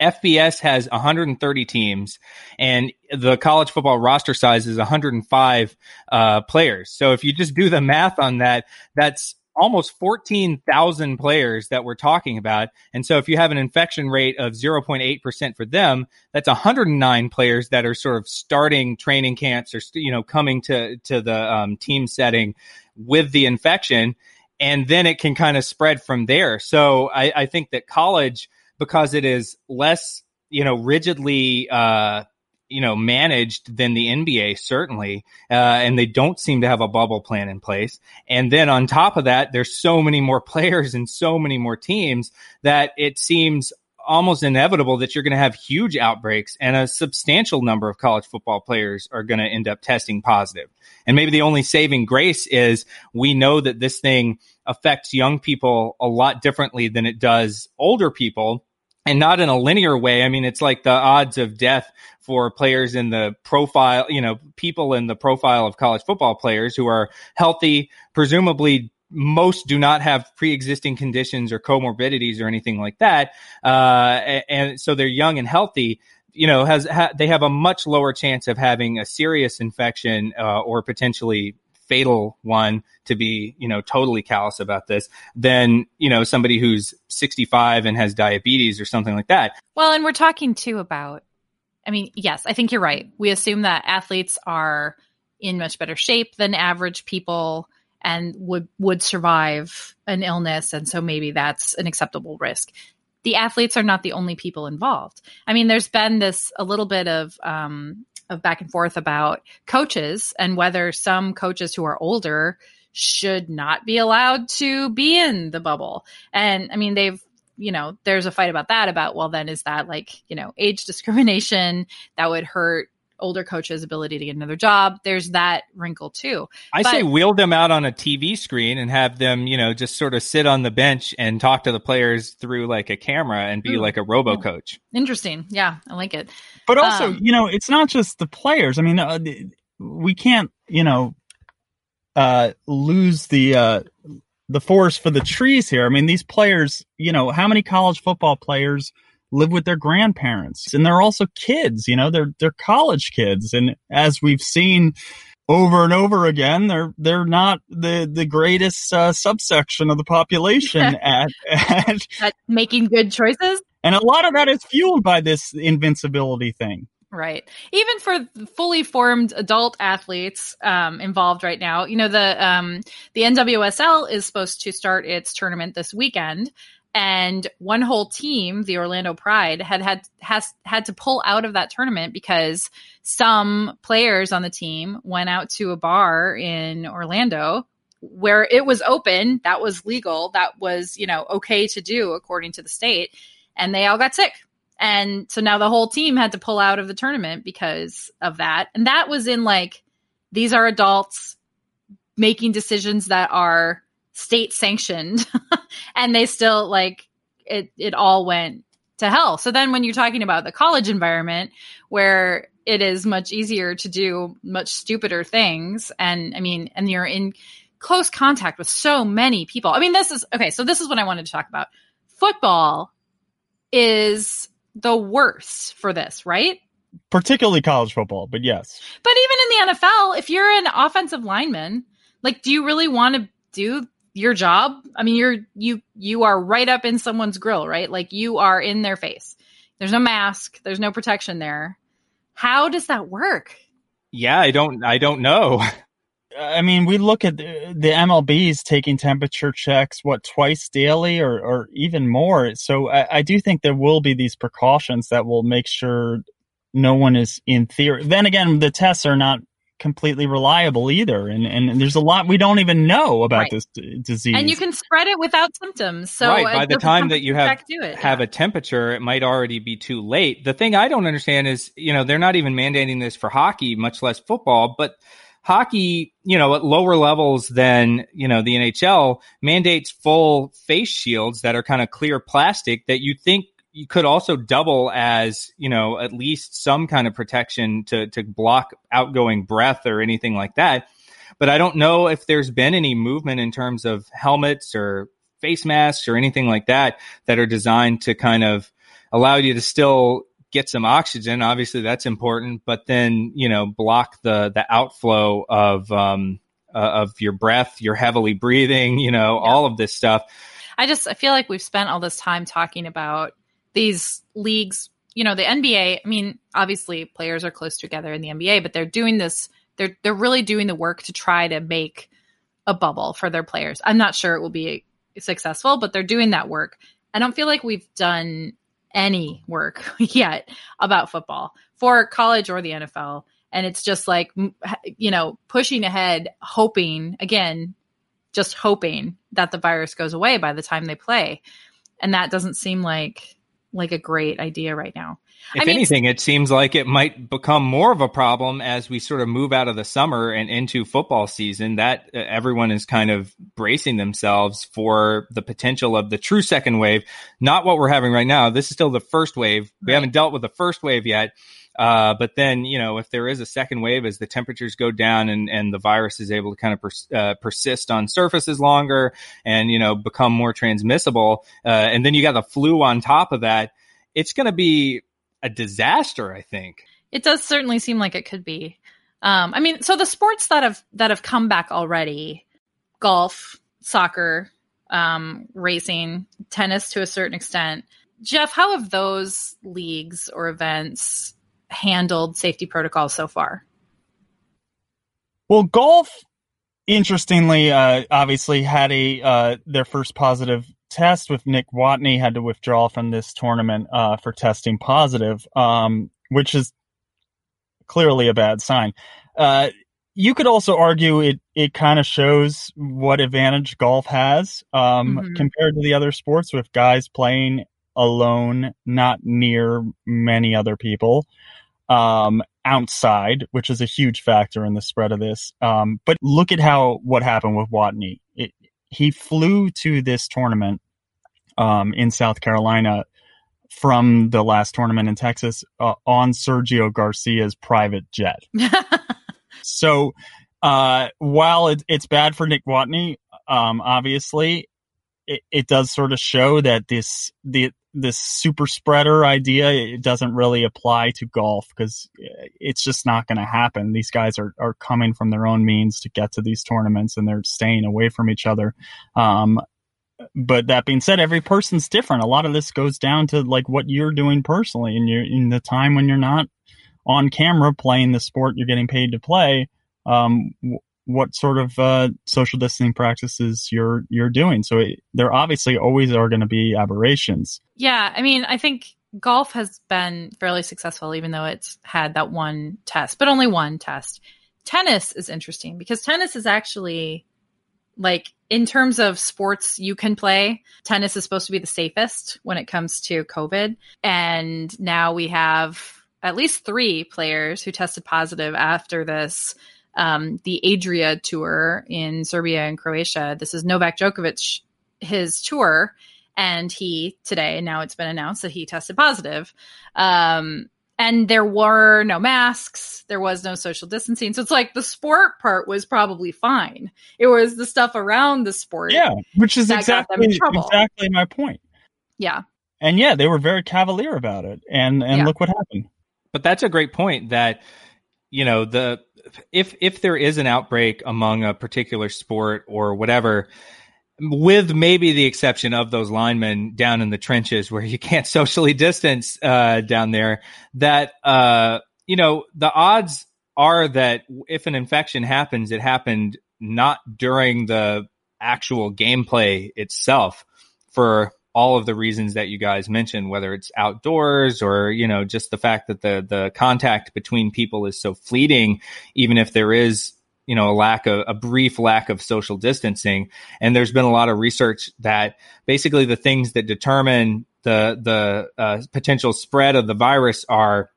S1: FBS has 130 teams, and the college football roster size is 105 uh, players. So if you just do the math on that, that's almost 14,000 players that we're talking about. And so if you have an infection rate of 0.8% for them, that's 109 players that are sort of starting training camps or, you know, coming to, to the um, team setting with the infection. And then it can kind of spread from there. So I, I think that college, because it is less, you know, rigidly, uh, you know managed than the NBA certainly, uh, and they don't seem to have a bubble plan in place. And then on top of that, there's so many more players and so many more teams that it seems almost inevitable that you're going to have huge outbreaks and a substantial number of college football players are going to end up testing positive. And maybe the only saving grace is we know that this thing affects young people a lot differently than it does older people and not in a linear way. I mean, it's like the odds of death for players in the profile, you know, people in the profile of college football players who are healthy, presumably most do not have pre-existing conditions or comorbidities or anything like that. Uh, and, and, so they're young and healthy. You know, has ha- they have a much lower chance of having a serious infection uh, or potentially fatal one to be, you know, totally callous about this than, you know, somebody who's 65 and has diabetes or something like that.
S2: Well, and we're talking too about, I mean, yes, I think you're right. We assume that athletes are in much better shape than average people and would would survive an illness and so maybe that's an acceptable risk the athletes are not the only people involved i mean there's been this a little bit of um, of back and forth about coaches and whether some coaches who are older should not be allowed to be in the bubble. And I mean, they've you know, there's a fight about that about, well, then is that like, you know, age discrimination that would hurt older coach's ability to get another job. There's that wrinkle too.
S1: I but, say wheel them out on a TV screen and have them, you know, just sort of sit on the bench and talk to the players through like a camera and be ooh, like a robo coach.
S2: Interesting. Yeah, I like it.
S3: But also, um, you know, it's not just the players. I mean, uh, we can't, you know, uh, lose the uh, the forest for the trees here. I mean, these players, you know, how many college football players live with their grandparents. And they're also kids you know they're they're college kids. And as we've seen over and over again they're they're not the the greatest uh, subsection of the population at,
S2: at at making good choices?
S3: And a lot of that is fueled by this invincibility thing.
S2: Right. Even for fully formed adult athletes um, involved right now, you know the um, the NWSL is supposed to start its tournament this weekend, and one whole team, the Orlando Pride, had had has had to pull out of that tournament because some players on the team went out to a bar in Orlando where it was open, that was legal, that was, you know, okay to do according to the state, and they all got sick. And so now the whole team had to pull out of the tournament because of that. And that was in like these are adults making decisions that are state sanctioned and they still like it it all went to hell. So then when you're talking about the college environment where it is much easier to do much stupider things and I mean and you're in close contact with so many people. I mean this is okay, so this is what I wanted to talk about. Football is the worst for this, right?
S3: Particularly college football, but yes.
S2: But even in the NFL, if you're an offensive lineman, like do you really want to do your job i mean you're you you are right up in someone's grill right? Like you are in their face. There's no mask. There's no protection there. How does that work?
S1: Yeah i don't i don't know.
S3: I mean, we look at the, the MLBs taking temperature checks, what, twice daily or, or even more. So I, I do think there will be these precautions that will make sure no one is in theory. Then again, the tests are not completely reliable either. And, and there's a lot we don't even know about right. this d- disease.
S2: And you can spread it without symptoms. So
S1: right. by the time that you have, it, have yeah. a temperature, it might already be too late. The thing I don't understand is, you know, they're not even mandating this for hockey, much less football, but hockey, you know, at lower levels than, you know, the NHL mandates full face shields that are kind of clear plastic that you think you could also double as you know at least some kind of protection to to block outgoing breath or anything like that but i don't know if there's been any movement in terms of helmets or face masks or anything like that that are designed to kind of allow you to still get some oxygen obviously that's important but then you know block the the outflow of um uh, of your breath. You're heavily breathing, you know, yeah. all of this stuff.
S2: I just I feel like we've spent all this time talking about these leagues. You know, the NBA. I mean, obviously, players are close together in the NBA, but they're doing this. They're they're really doing the work to try to make a bubble for their players. I'm not sure it will be successful, but they're doing that work. I don't feel like we've done any work yet about football for college or the NFL. And it's just like, you know, pushing ahead, hoping, again, just hoping that the virus goes away by the time they play. And that doesn't seem like like a great idea right now.
S1: If I mean, anything, it seems like it might become more of a problem as we sort of move out of the summer and into football season. That uh, everyone is kind of bracing themselves for the potential of the true second wave, not what we're having right now. This is still the first wave. We right. haven't dealt with the first wave yet. Uh, but then, you know, if there is a second wave as the temperatures go down and, and the virus is able to kind of pers- uh, persist on surfaces longer and, you know, become more transmissible, uh, and then you got the flu on top of that, it's going to be a disaster, I think.
S2: It does certainly seem like it could be. Um, I mean, so the sports that have that have come back already, golf, soccer, um, racing, tennis to a certain extent. Jeff, how have those leagues or events handled safety protocols so far?
S3: Well, golf, interestingly, uh, obviously had a uh, their first positive test with Nick Watney had to withdraw from this tournament uh, for testing positive, um, which is clearly a bad sign. Uh, you could also argue it it kind of shows what advantage golf has um, mm-hmm. compared to the other sports with guys playing alone, not near many other people um, outside, which is a huge factor in the spread of this. Um, but look at how what happened with Watney. It, he flew to this tournament um, in South Carolina from the last tournament in Texas uh, on Sergio Garcia's private jet. so uh, while it, it's bad for Nick Watney, um, obviously, it, it does sort of show that this the this super spreader idea it doesn't really apply to golf because it's just not going to happen. These guys are are coming from their own means to get to these tournaments and they're staying away from each other. Um, but that being said, every person's different. A lot of this goes down to like what you're doing personally, and you're in the time when you're not on camera playing the sport you're getting paid to play. Um, what sort of uh, social distancing practices you're you're doing. So it, there obviously always are going to be aberrations.
S2: Yeah, I mean, I think golf has been fairly successful, even though it's had that one test, but only one test. Tennis is interesting because tennis is actually like in terms of sports you can play, tennis is supposed to be the safest when it comes to COVID. And now we have at least three players who tested positive after this um, the Adria tour in Serbia and Croatia. This is Novak Djokovic, his tour, and he today now it's been announced that he tested positive. Um, and there were no masks, there was no social distancing. So it's like the sport part was probably fine. It was the stuff around the sport.
S3: Yeah, which is exactly exactly my point.
S2: Yeah.
S3: And yeah, they were very cavalier about it. And and yeah. look what happened.
S1: But that's a great point that you know the if if there is an outbreak among a particular sport or whatever with maybe the exception of those linemen down in the trenches where you can't socially distance uh, down there that uh, you know the odds are that if an infection happens it happened not during the actual gameplay itself for all of the reasons that you guys mentioned, whether it's outdoors or, you know, just the fact that the, the contact between people is so fleeting, even if there is, you know, a lack of, a brief lack of social distancing. And there's been a lot of research that basically the things that determine the, the uh, potential spread of the virus are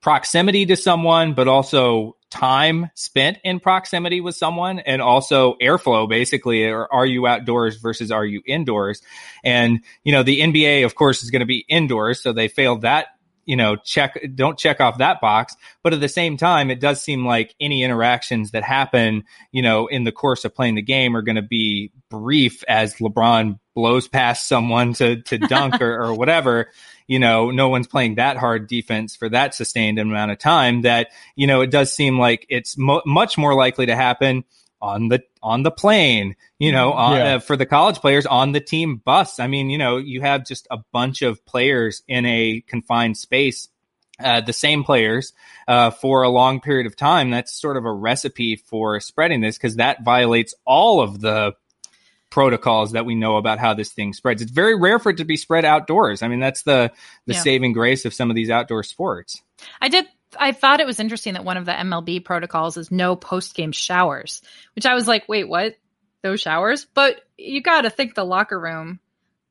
S1: proximity to someone, but also time spent in proximity with someone and also airflow basically or are you outdoors versus are you indoors? And you know the nba of course is going to be indoors so they failed that you know check don't check off that box. But at the same time it does seem like any interactions that happen you know in the course of playing the game are going to be brief as lebron blows past someone to to dunk or, or whatever you know, no one's playing that hard defense for that sustained amount of time that, you know, it does seem like it's mo- much more likely to happen on the on the plane, you know, on,
S3: Yeah.
S1: uh, for the college players on the team bus. I mean, you know, you have just a bunch of players in a confined space, uh, the same players uh, for a long period of time. That's sort of a recipe for spreading this because that violates all of the protocols that we know about how this thing spreads. It's very rare for it to be spread outdoors. I mean, that's the the
S2: Yeah.
S1: saving grace of some of these outdoor sports.
S2: I did. I thought it was interesting that one of the MLB protocols is no post game showers, which I was like, wait, what? Those showers? But you got to think the locker room.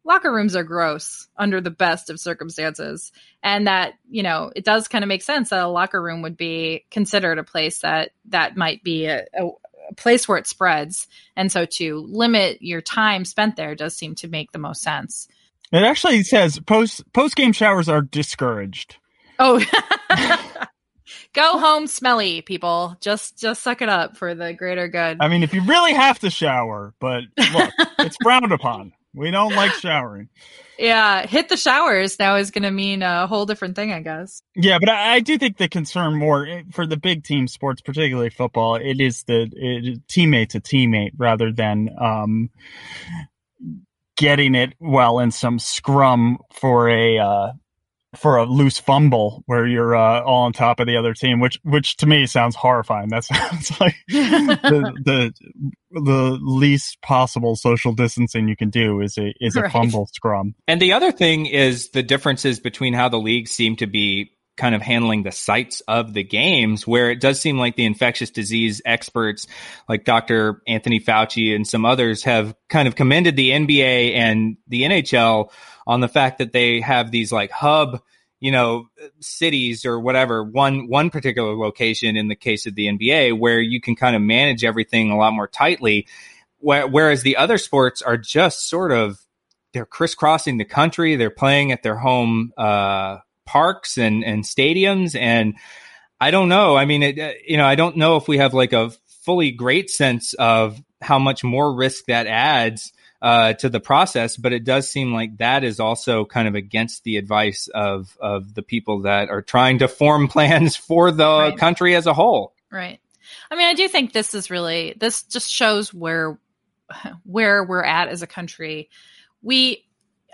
S2: Locker rooms are gross under the best of circumstances. And that, you know, it does kind of make sense that a locker room would be considered a place that that might be a, a place where it spreads. And so to limit your time spent there does seem to make the most sense.
S3: It actually says post post game showers are discouraged.
S2: Oh, go home smelly, people. Just just suck it up for the greater good.
S3: I mean, if you really have to shower, but look, it's frowned upon. We don't like showering.
S2: yeah, hit the showers now is going to mean a whole different thing, I guess.
S3: Yeah, but I, I do think the concern more eh, for the big team sports, particularly football, it is the it, teammate to teammate rather than um, getting it well in some scrum for a uh, for a loose fumble where you're uh, all on top of the other team, which which to me sounds horrifying. That sounds like the, the the least possible social distancing you can do is a is a
S2: Right.
S3: fumble scrum.
S1: And the other thing is the differences between how the leagues seem to be kind of handling the sites of the games, where it does seem like the infectious disease experts like Dr. Anthony Fauci and some others have kind of commended the NBA and the NHL on the fact that they have these like hub, you know, cities or whatever, one one particular location in the case of the NBA where you can kind of manage everything a lot more tightly. Where, whereas the other sports are just sort of they're crisscrossing the country. They're playing at their home uh, parks and and stadiums, and I don't know. I mean, it, you know, I don't know if we have like a fully great sense of how much more risk that adds uh, to the process, but it does seem like that is also kind of against the advice of of the people that are trying to form plans for the
S2: Right.
S1: country as a whole.
S2: Right. I mean, I do think this is really this just shows where where we're at as a country. We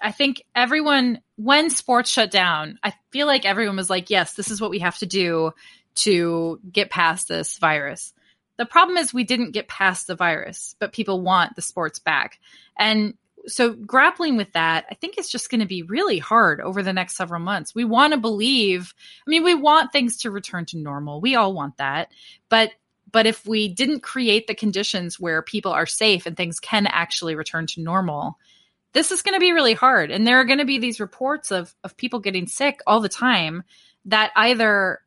S2: I think everyone when sports shut down, I feel like everyone was like, "Yes, this is what we have to do to get past this virus." The problem is we didn't get past the virus, but people want the sports back. And so grappling with that, I think it's just going to be really hard over the next several months. We want to believe, I mean, we want things to return to normal. We all want that. But but if we didn't create the conditions where people are safe and things can actually return to normal, this is going to be really hard. And there are going to be these reports of of people getting sick all the time that either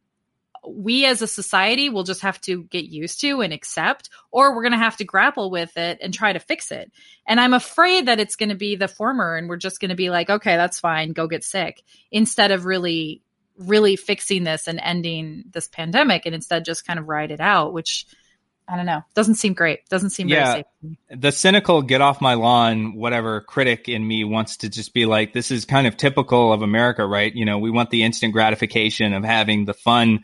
S2: we as a society will just have to get used to and accept, or we're going to have to grapple with it and try to fix it. And I'm afraid that it's going to be the former, and we're just going to be like, okay, that's fine, go get sick, instead of really, really fixing this and ending this pandemic, and instead just kind of ride it out, which I don't know, doesn't seem great, doesn't seem
S1: Yeah.
S2: very safe.
S1: the cynical get off my lawn whatever critic in me wants to just be like this is kind of typical of america right? You know we want the instant gratification of having the fun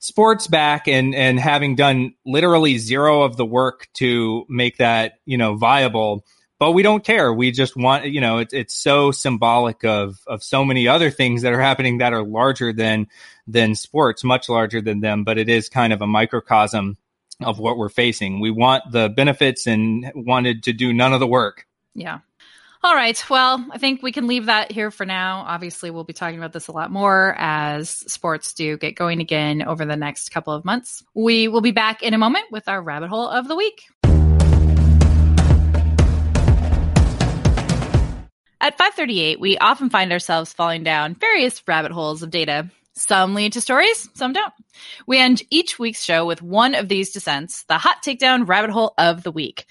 S1: sports back and and having done literally zero of the work to make that you know viable. But we don't care. We just want you know it's it's so symbolic of of so many other things that are happening that are larger than than sports much larger than them but it is kind of a microcosm of what we're facing. We want the benefits and wanted to do none of the work.
S2: Yeah. All right. Well, I think we can leave that here for now. Obviously, we'll be talking about this a lot more as sports do get going again over the next couple of months. We will be back in a moment with our rabbit hole of the week. At 538, we often find ourselves falling down various rabbit holes of data. Some lead to stories, some don't. We end each week's show with one of these descents, the hot takedown rabbit hole of the week.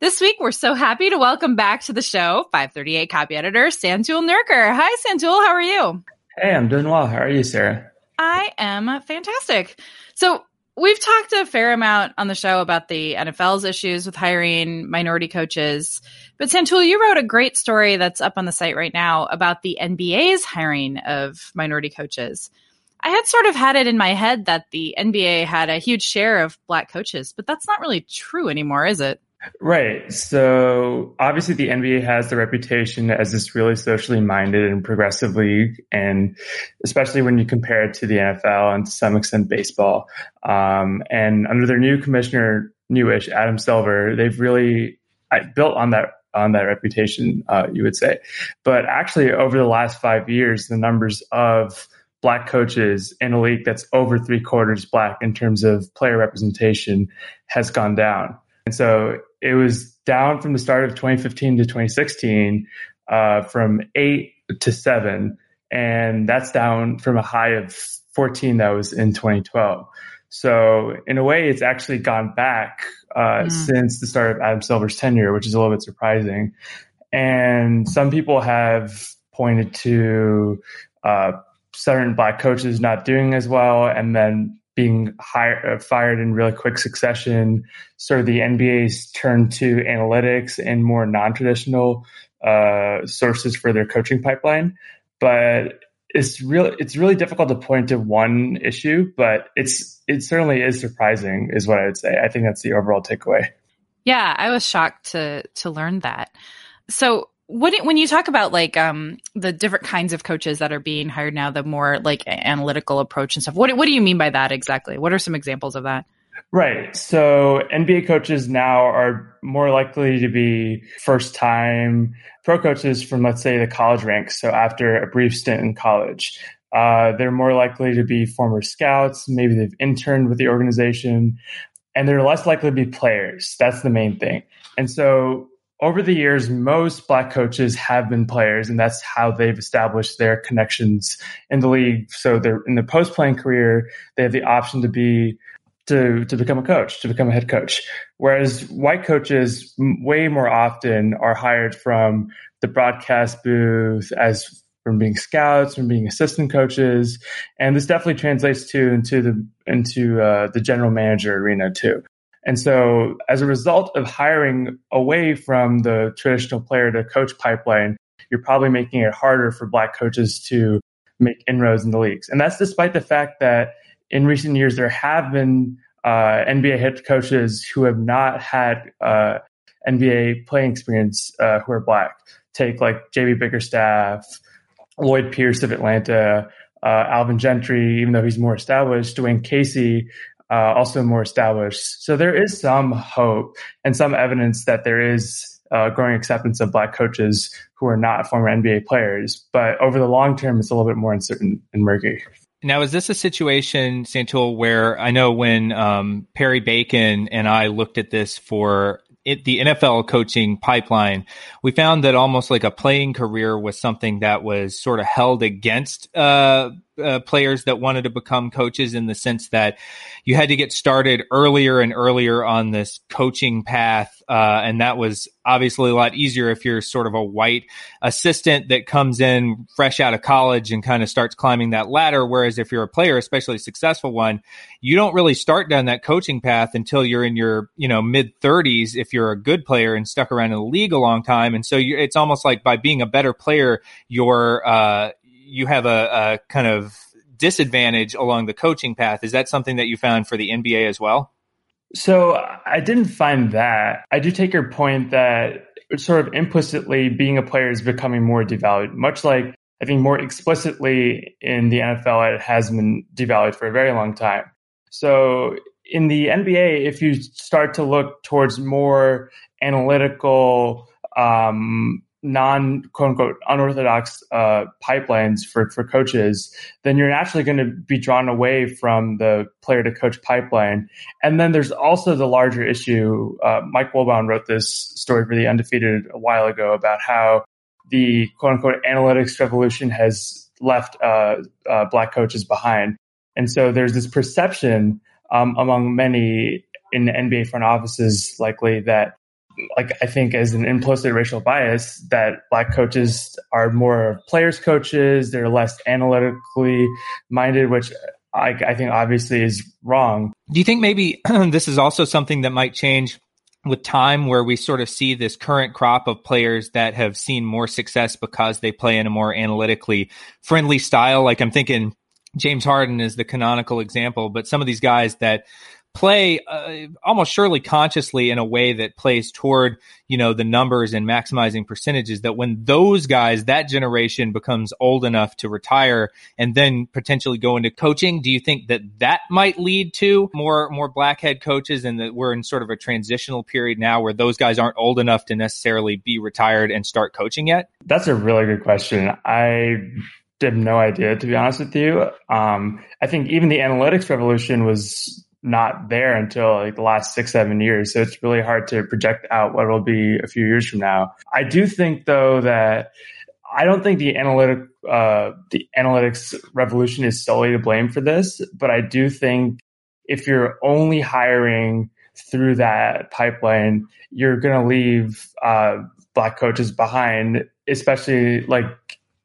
S2: This week, we're so happy to welcome back to the show 538 copy editor Santul Nerkar. Hi, Santul. How are you?
S6: Hey, I'm doing well. How are you, Sarah?
S2: I am fantastic. So, we've talked a fair amount on the show about the NFL's issues with hiring minority coaches. But, Santul, you wrote a great story that's up on the site right now about the NBA's hiring of minority coaches. I had sort of had it in my head that the NBA had a huge share of black coaches, but that's not really true anymore, is it?
S6: Right. So obviously the NBA has the reputation as this really socially minded and progressive league. And especially when you compare it to the NFL and to some extent baseball. Um, and under their new commissioner, newish Adam Silver, they've really built on that on that reputation, uh, you would say. But actually, over the last five years, the numbers of black coaches in a league that's over three quarters black in terms of player representation has gone down. And so it was down from the start of 2015 to 2016 uh, from eight to seven. And that's down from a high of 14 that was in 2012. So in a way, it's actually gone back uh, mm. since the start of Adam Silver's tenure, which is a little bit surprising. And some people have pointed to uh, certain black coaches not doing as well, and then being hired, uh, fired in really quick succession. Sort of the NBA's turn to analytics and more non-traditional uh, sources for their coaching pipeline. But it's really it's really difficult to point to one issue, but it's it certainly is surprising, is what I would say. I think that's the overall takeaway.
S2: Yeah, I was shocked to to learn that. So what when you talk about like um the different kinds of coaches that are being hired now the more like analytical approach and stuff what what do you mean by that exactly? What are some examples of that?
S6: Right. So nba coaches now are more likely to be first time pro coaches from let's say the college ranks so after a brief stint in college. Uh, they're more likely to be former scouts maybe they've interned with the organization and they're less likely to be players. That's the main thing. And so over the years, most black coaches have been players, and that's how they've established their connections in the league. So they're in the post playing career, they have the option to be to to become a coach, to become a head coach. Whereas white coaches way more often are hired from the broadcast booth as from being scouts, from being assistant coaches, and this definitely translates to into the into uh, the general manager arena too. And so, as a result of hiring away from the traditional player to coach pipeline, you're probably making it harder for black coaches to make inroads in the leagues. And that's despite the fact that in recent years, there have been uh, NBA head coaches who have not had uh, NBA playing experience uh, who are black. Take like JB Bickerstaff, Lloyd Pierce of Atlanta, uh, Alvin Gentry, even though he's more established, Dwane Casey, uh, also more established. So there is some hope and some evidence that there is uh, growing acceptance of black coaches who are not former NBA players. But over the long term, it's a little bit more uncertain and murky.
S1: Now, is this a situation, Santul, where I know when um, Perry Bacon and I looked at this for it, the NFL coaching pipeline, we found that almost like a playing career was something that was sort of held against uh, uh, players that wanted to become coaches in the sense that you had to get started earlier and earlier on this coaching path. Uh, and that was obviously a lot easier if you're sort of a white assistant that comes in fresh out of college and kind of starts climbing that ladder. Whereas if you're a player, especially a successful one, you don't really start down that coaching path until you're in your, you know, mid 30s if you're a good player and stuck around in the league a long time. And so it's almost like by being a better player, you're, uh, you have a, a kind of disadvantage along the coaching path. Is that something that you found for the NBA as well?
S6: So I didn't find that. I do take your point that sort of implicitly being a player is becoming more devalued, much like I think more explicitly in the NFL, it has been devalued for a very long time. So in the NBA, if you start to look towards more analytical, um, non quote unquote unorthodox uh, pipelines for, for coaches, then you're naturally going to be drawn away from the player to coach pipeline. And then there's also the larger issue. Uh, Mike Wilbon wrote this story for the Undefeated a while ago about how the quote unquote analytics revolution has left uh, uh black coaches behind. And so there's this perception um, among many in NBA front offices likely that like I think as an implicit racial bias that black coaches are more players coaches, they're less analytically minded, which I, I think obviously is wrong.
S1: Do you think maybe this is also something that might change with time where we sort of see this current crop of players that have seen more success because they play in a more analytically friendly style? Like I'm thinking James Harden is the canonical example, but some of these guys that play uh, almost surely consciously in a way that plays toward you know the numbers and maximizing percentages that when those guys that generation becomes old enough to retire and then potentially go into coaching do you think that that might lead to more more blackhead coaches and that we're in sort of a transitional period now where those guys aren't old enough to necessarily be retired and start coaching yet?
S6: That's a really good question. I have no idea to be honest with you. Um, i think even the analytics revolution was not there until like the last six, seven years. So it's really hard to project out what will be a few years from now. I do think though that I don't think the analytic uh, the analytics revolution is solely to blame for this, but I do think if you're only hiring through that pipeline, you're going to leave uh, black coaches behind, especially like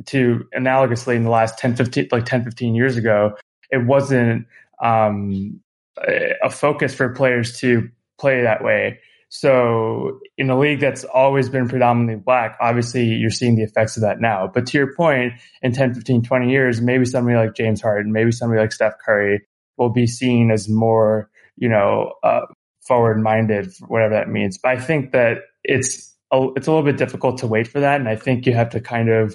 S6: to analogously in the last 10, 15, like 10, 15 years ago, it wasn't um, a focus for players to play that way. So in a league that's always been predominantly black, obviously you're seeing the effects of that now. But to your point, in 10, 15, 20 years, maybe somebody like James Harden, maybe somebody like Steph Curry will be seen as more, you know, uh, forward minded, whatever that means. But I think that it's a, it's a little bit difficult to wait for that. And I think you have to kind of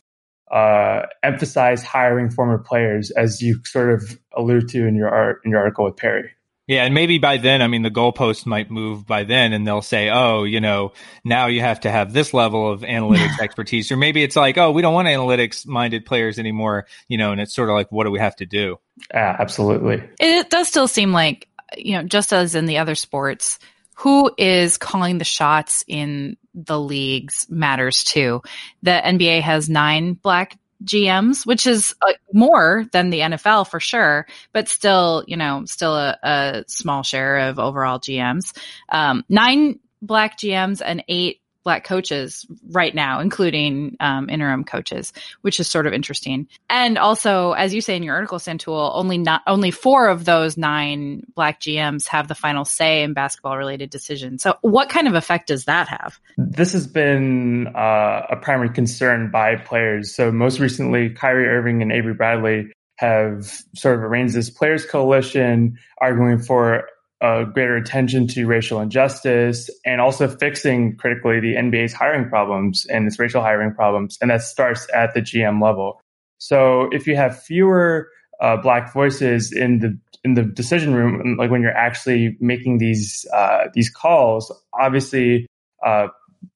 S6: uh, emphasize hiring former players, as you sort of allude to in your art, in your article with Perry.
S1: Yeah, and maybe by then, I mean, the goalpost might move by then, and they'll say, "Oh, you know, now you have to have this level of analytics expertise," or maybe it's like, "Oh, we don't want analytics-minded players anymore," you know, and it's sort of like, "What do we have to do?"
S6: Yeah, absolutely.
S2: It does still seem like, you know, just as in the other sports, who is calling the shots in the leagues matters too. The NBA has nine black GMs, which is uh, more than the NFL for sure, but still, you know, still a, a small share of overall GMs. Um, nine black GMs and eight black coaches right now, including um, interim coaches, which is sort of interesting. And also, as you say in your article, Santul, only not only four of those nine black GMs have the final say in basketball related decisions. So, what kind of effect does that have?
S6: This has been uh, a primary concern by players. So, most recently, Kyrie Irving and Avery Bradley have sort of arranged this players coalition arguing for uh, greater attention to racial injustice and also fixing critically the NBA's hiring problems and its racial hiring problems. And that starts at the GM level. So if you have fewer uh, black voices in the in the decision room, like when you're actually making these uh, these calls, obviously uh,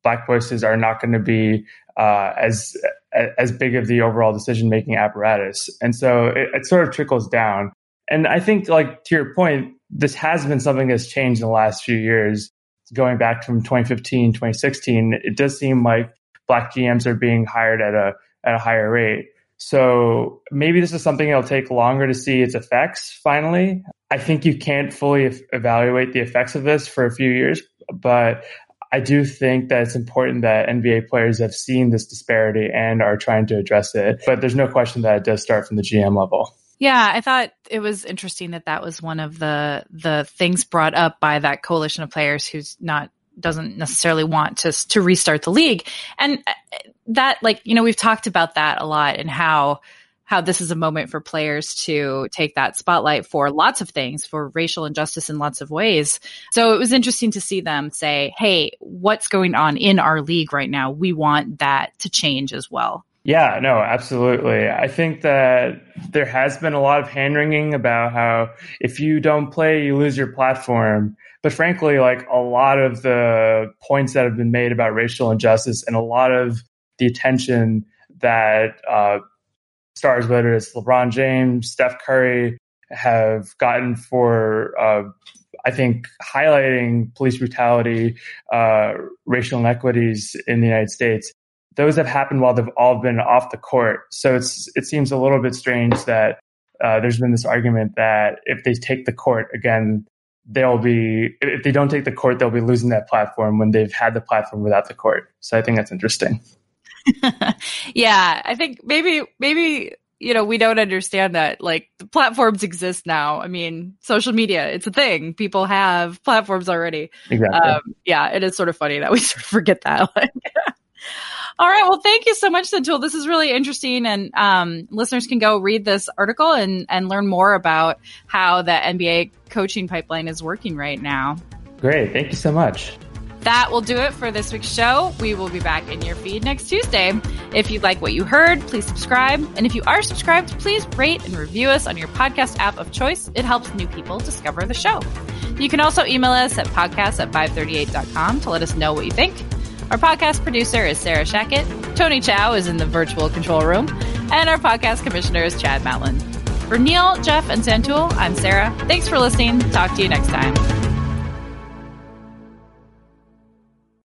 S6: black voices are not going to be uh, as as big of the overall decision making apparatus, and so it, it sort of trickles down. And I think, like to your point, this has been something that's changed in the last few years. Going back from 2015, 2016, it does seem like black GMs are being hired at a at a higher rate. So maybe this is something that'll take longer to see its effects finally. I think you can't fully evaluate the effects of this for a few years, but I do think that it's important that NBA players have seen this disparity and are trying to address it. But there's no question that it does start from the GM level.
S2: Yeah, I thought it was interesting that that was one of the the things brought up by that coalition of players who's not doesn't necessarily want to to restart the league. And uh, that like, you know, we've talked about that a lot and how how this is a moment for players to take that spotlight for lots of things, for racial injustice in lots of ways. So it was interesting to see them say, "Hey, what's going on in our league right now? We want that to change as well."
S6: Yeah, no, absolutely. I think that there has been a lot of hand wringing about how if you don't play, you lose your platform. But frankly, like a lot of the points that have been made about racial injustice and a lot of the attention that uh, stars, whether it's LeBron James, Steph Curry, have gotten for, uh, I think, highlighting police brutality, uh, racial inequities in the United States those have happened while they've all been off the court. So it's it seems a little bit strange that uh, there's been this argument that if they take the court again, they'll be if they don't take the court, they'll be losing that platform when they've had the platform without the court. So I think that's interesting.
S2: yeah, I think maybe maybe you know we don't understand that like the platforms exist now. I mean, social media it's a thing. People have platforms already.
S6: Exactly.
S2: Um, yeah, it is sort of funny that we sort of forget that. All right. Well, thank you so much, Santul. This is really interesting, and um, listeners can go read this article and and learn more about how the NBA coaching pipeline is working right now.
S6: Great. Thank you so much.
S2: That will do it for this week's show. We will be back in your feed next Tuesday. If you like what you heard, please subscribe. And if you are subscribed, please rate and review us on your podcast app of choice. It helps new people discover the show. You can also email us at podcast at 538.com to let us know what you think. Our podcast producer is Sarah Shachat. Tony Chow is in the virtual control room. And our podcast commissioner is Chad Matlin. For Neil, Jeff, and Santul, I'm Sarah. Thanks for listening. Talk to you next time.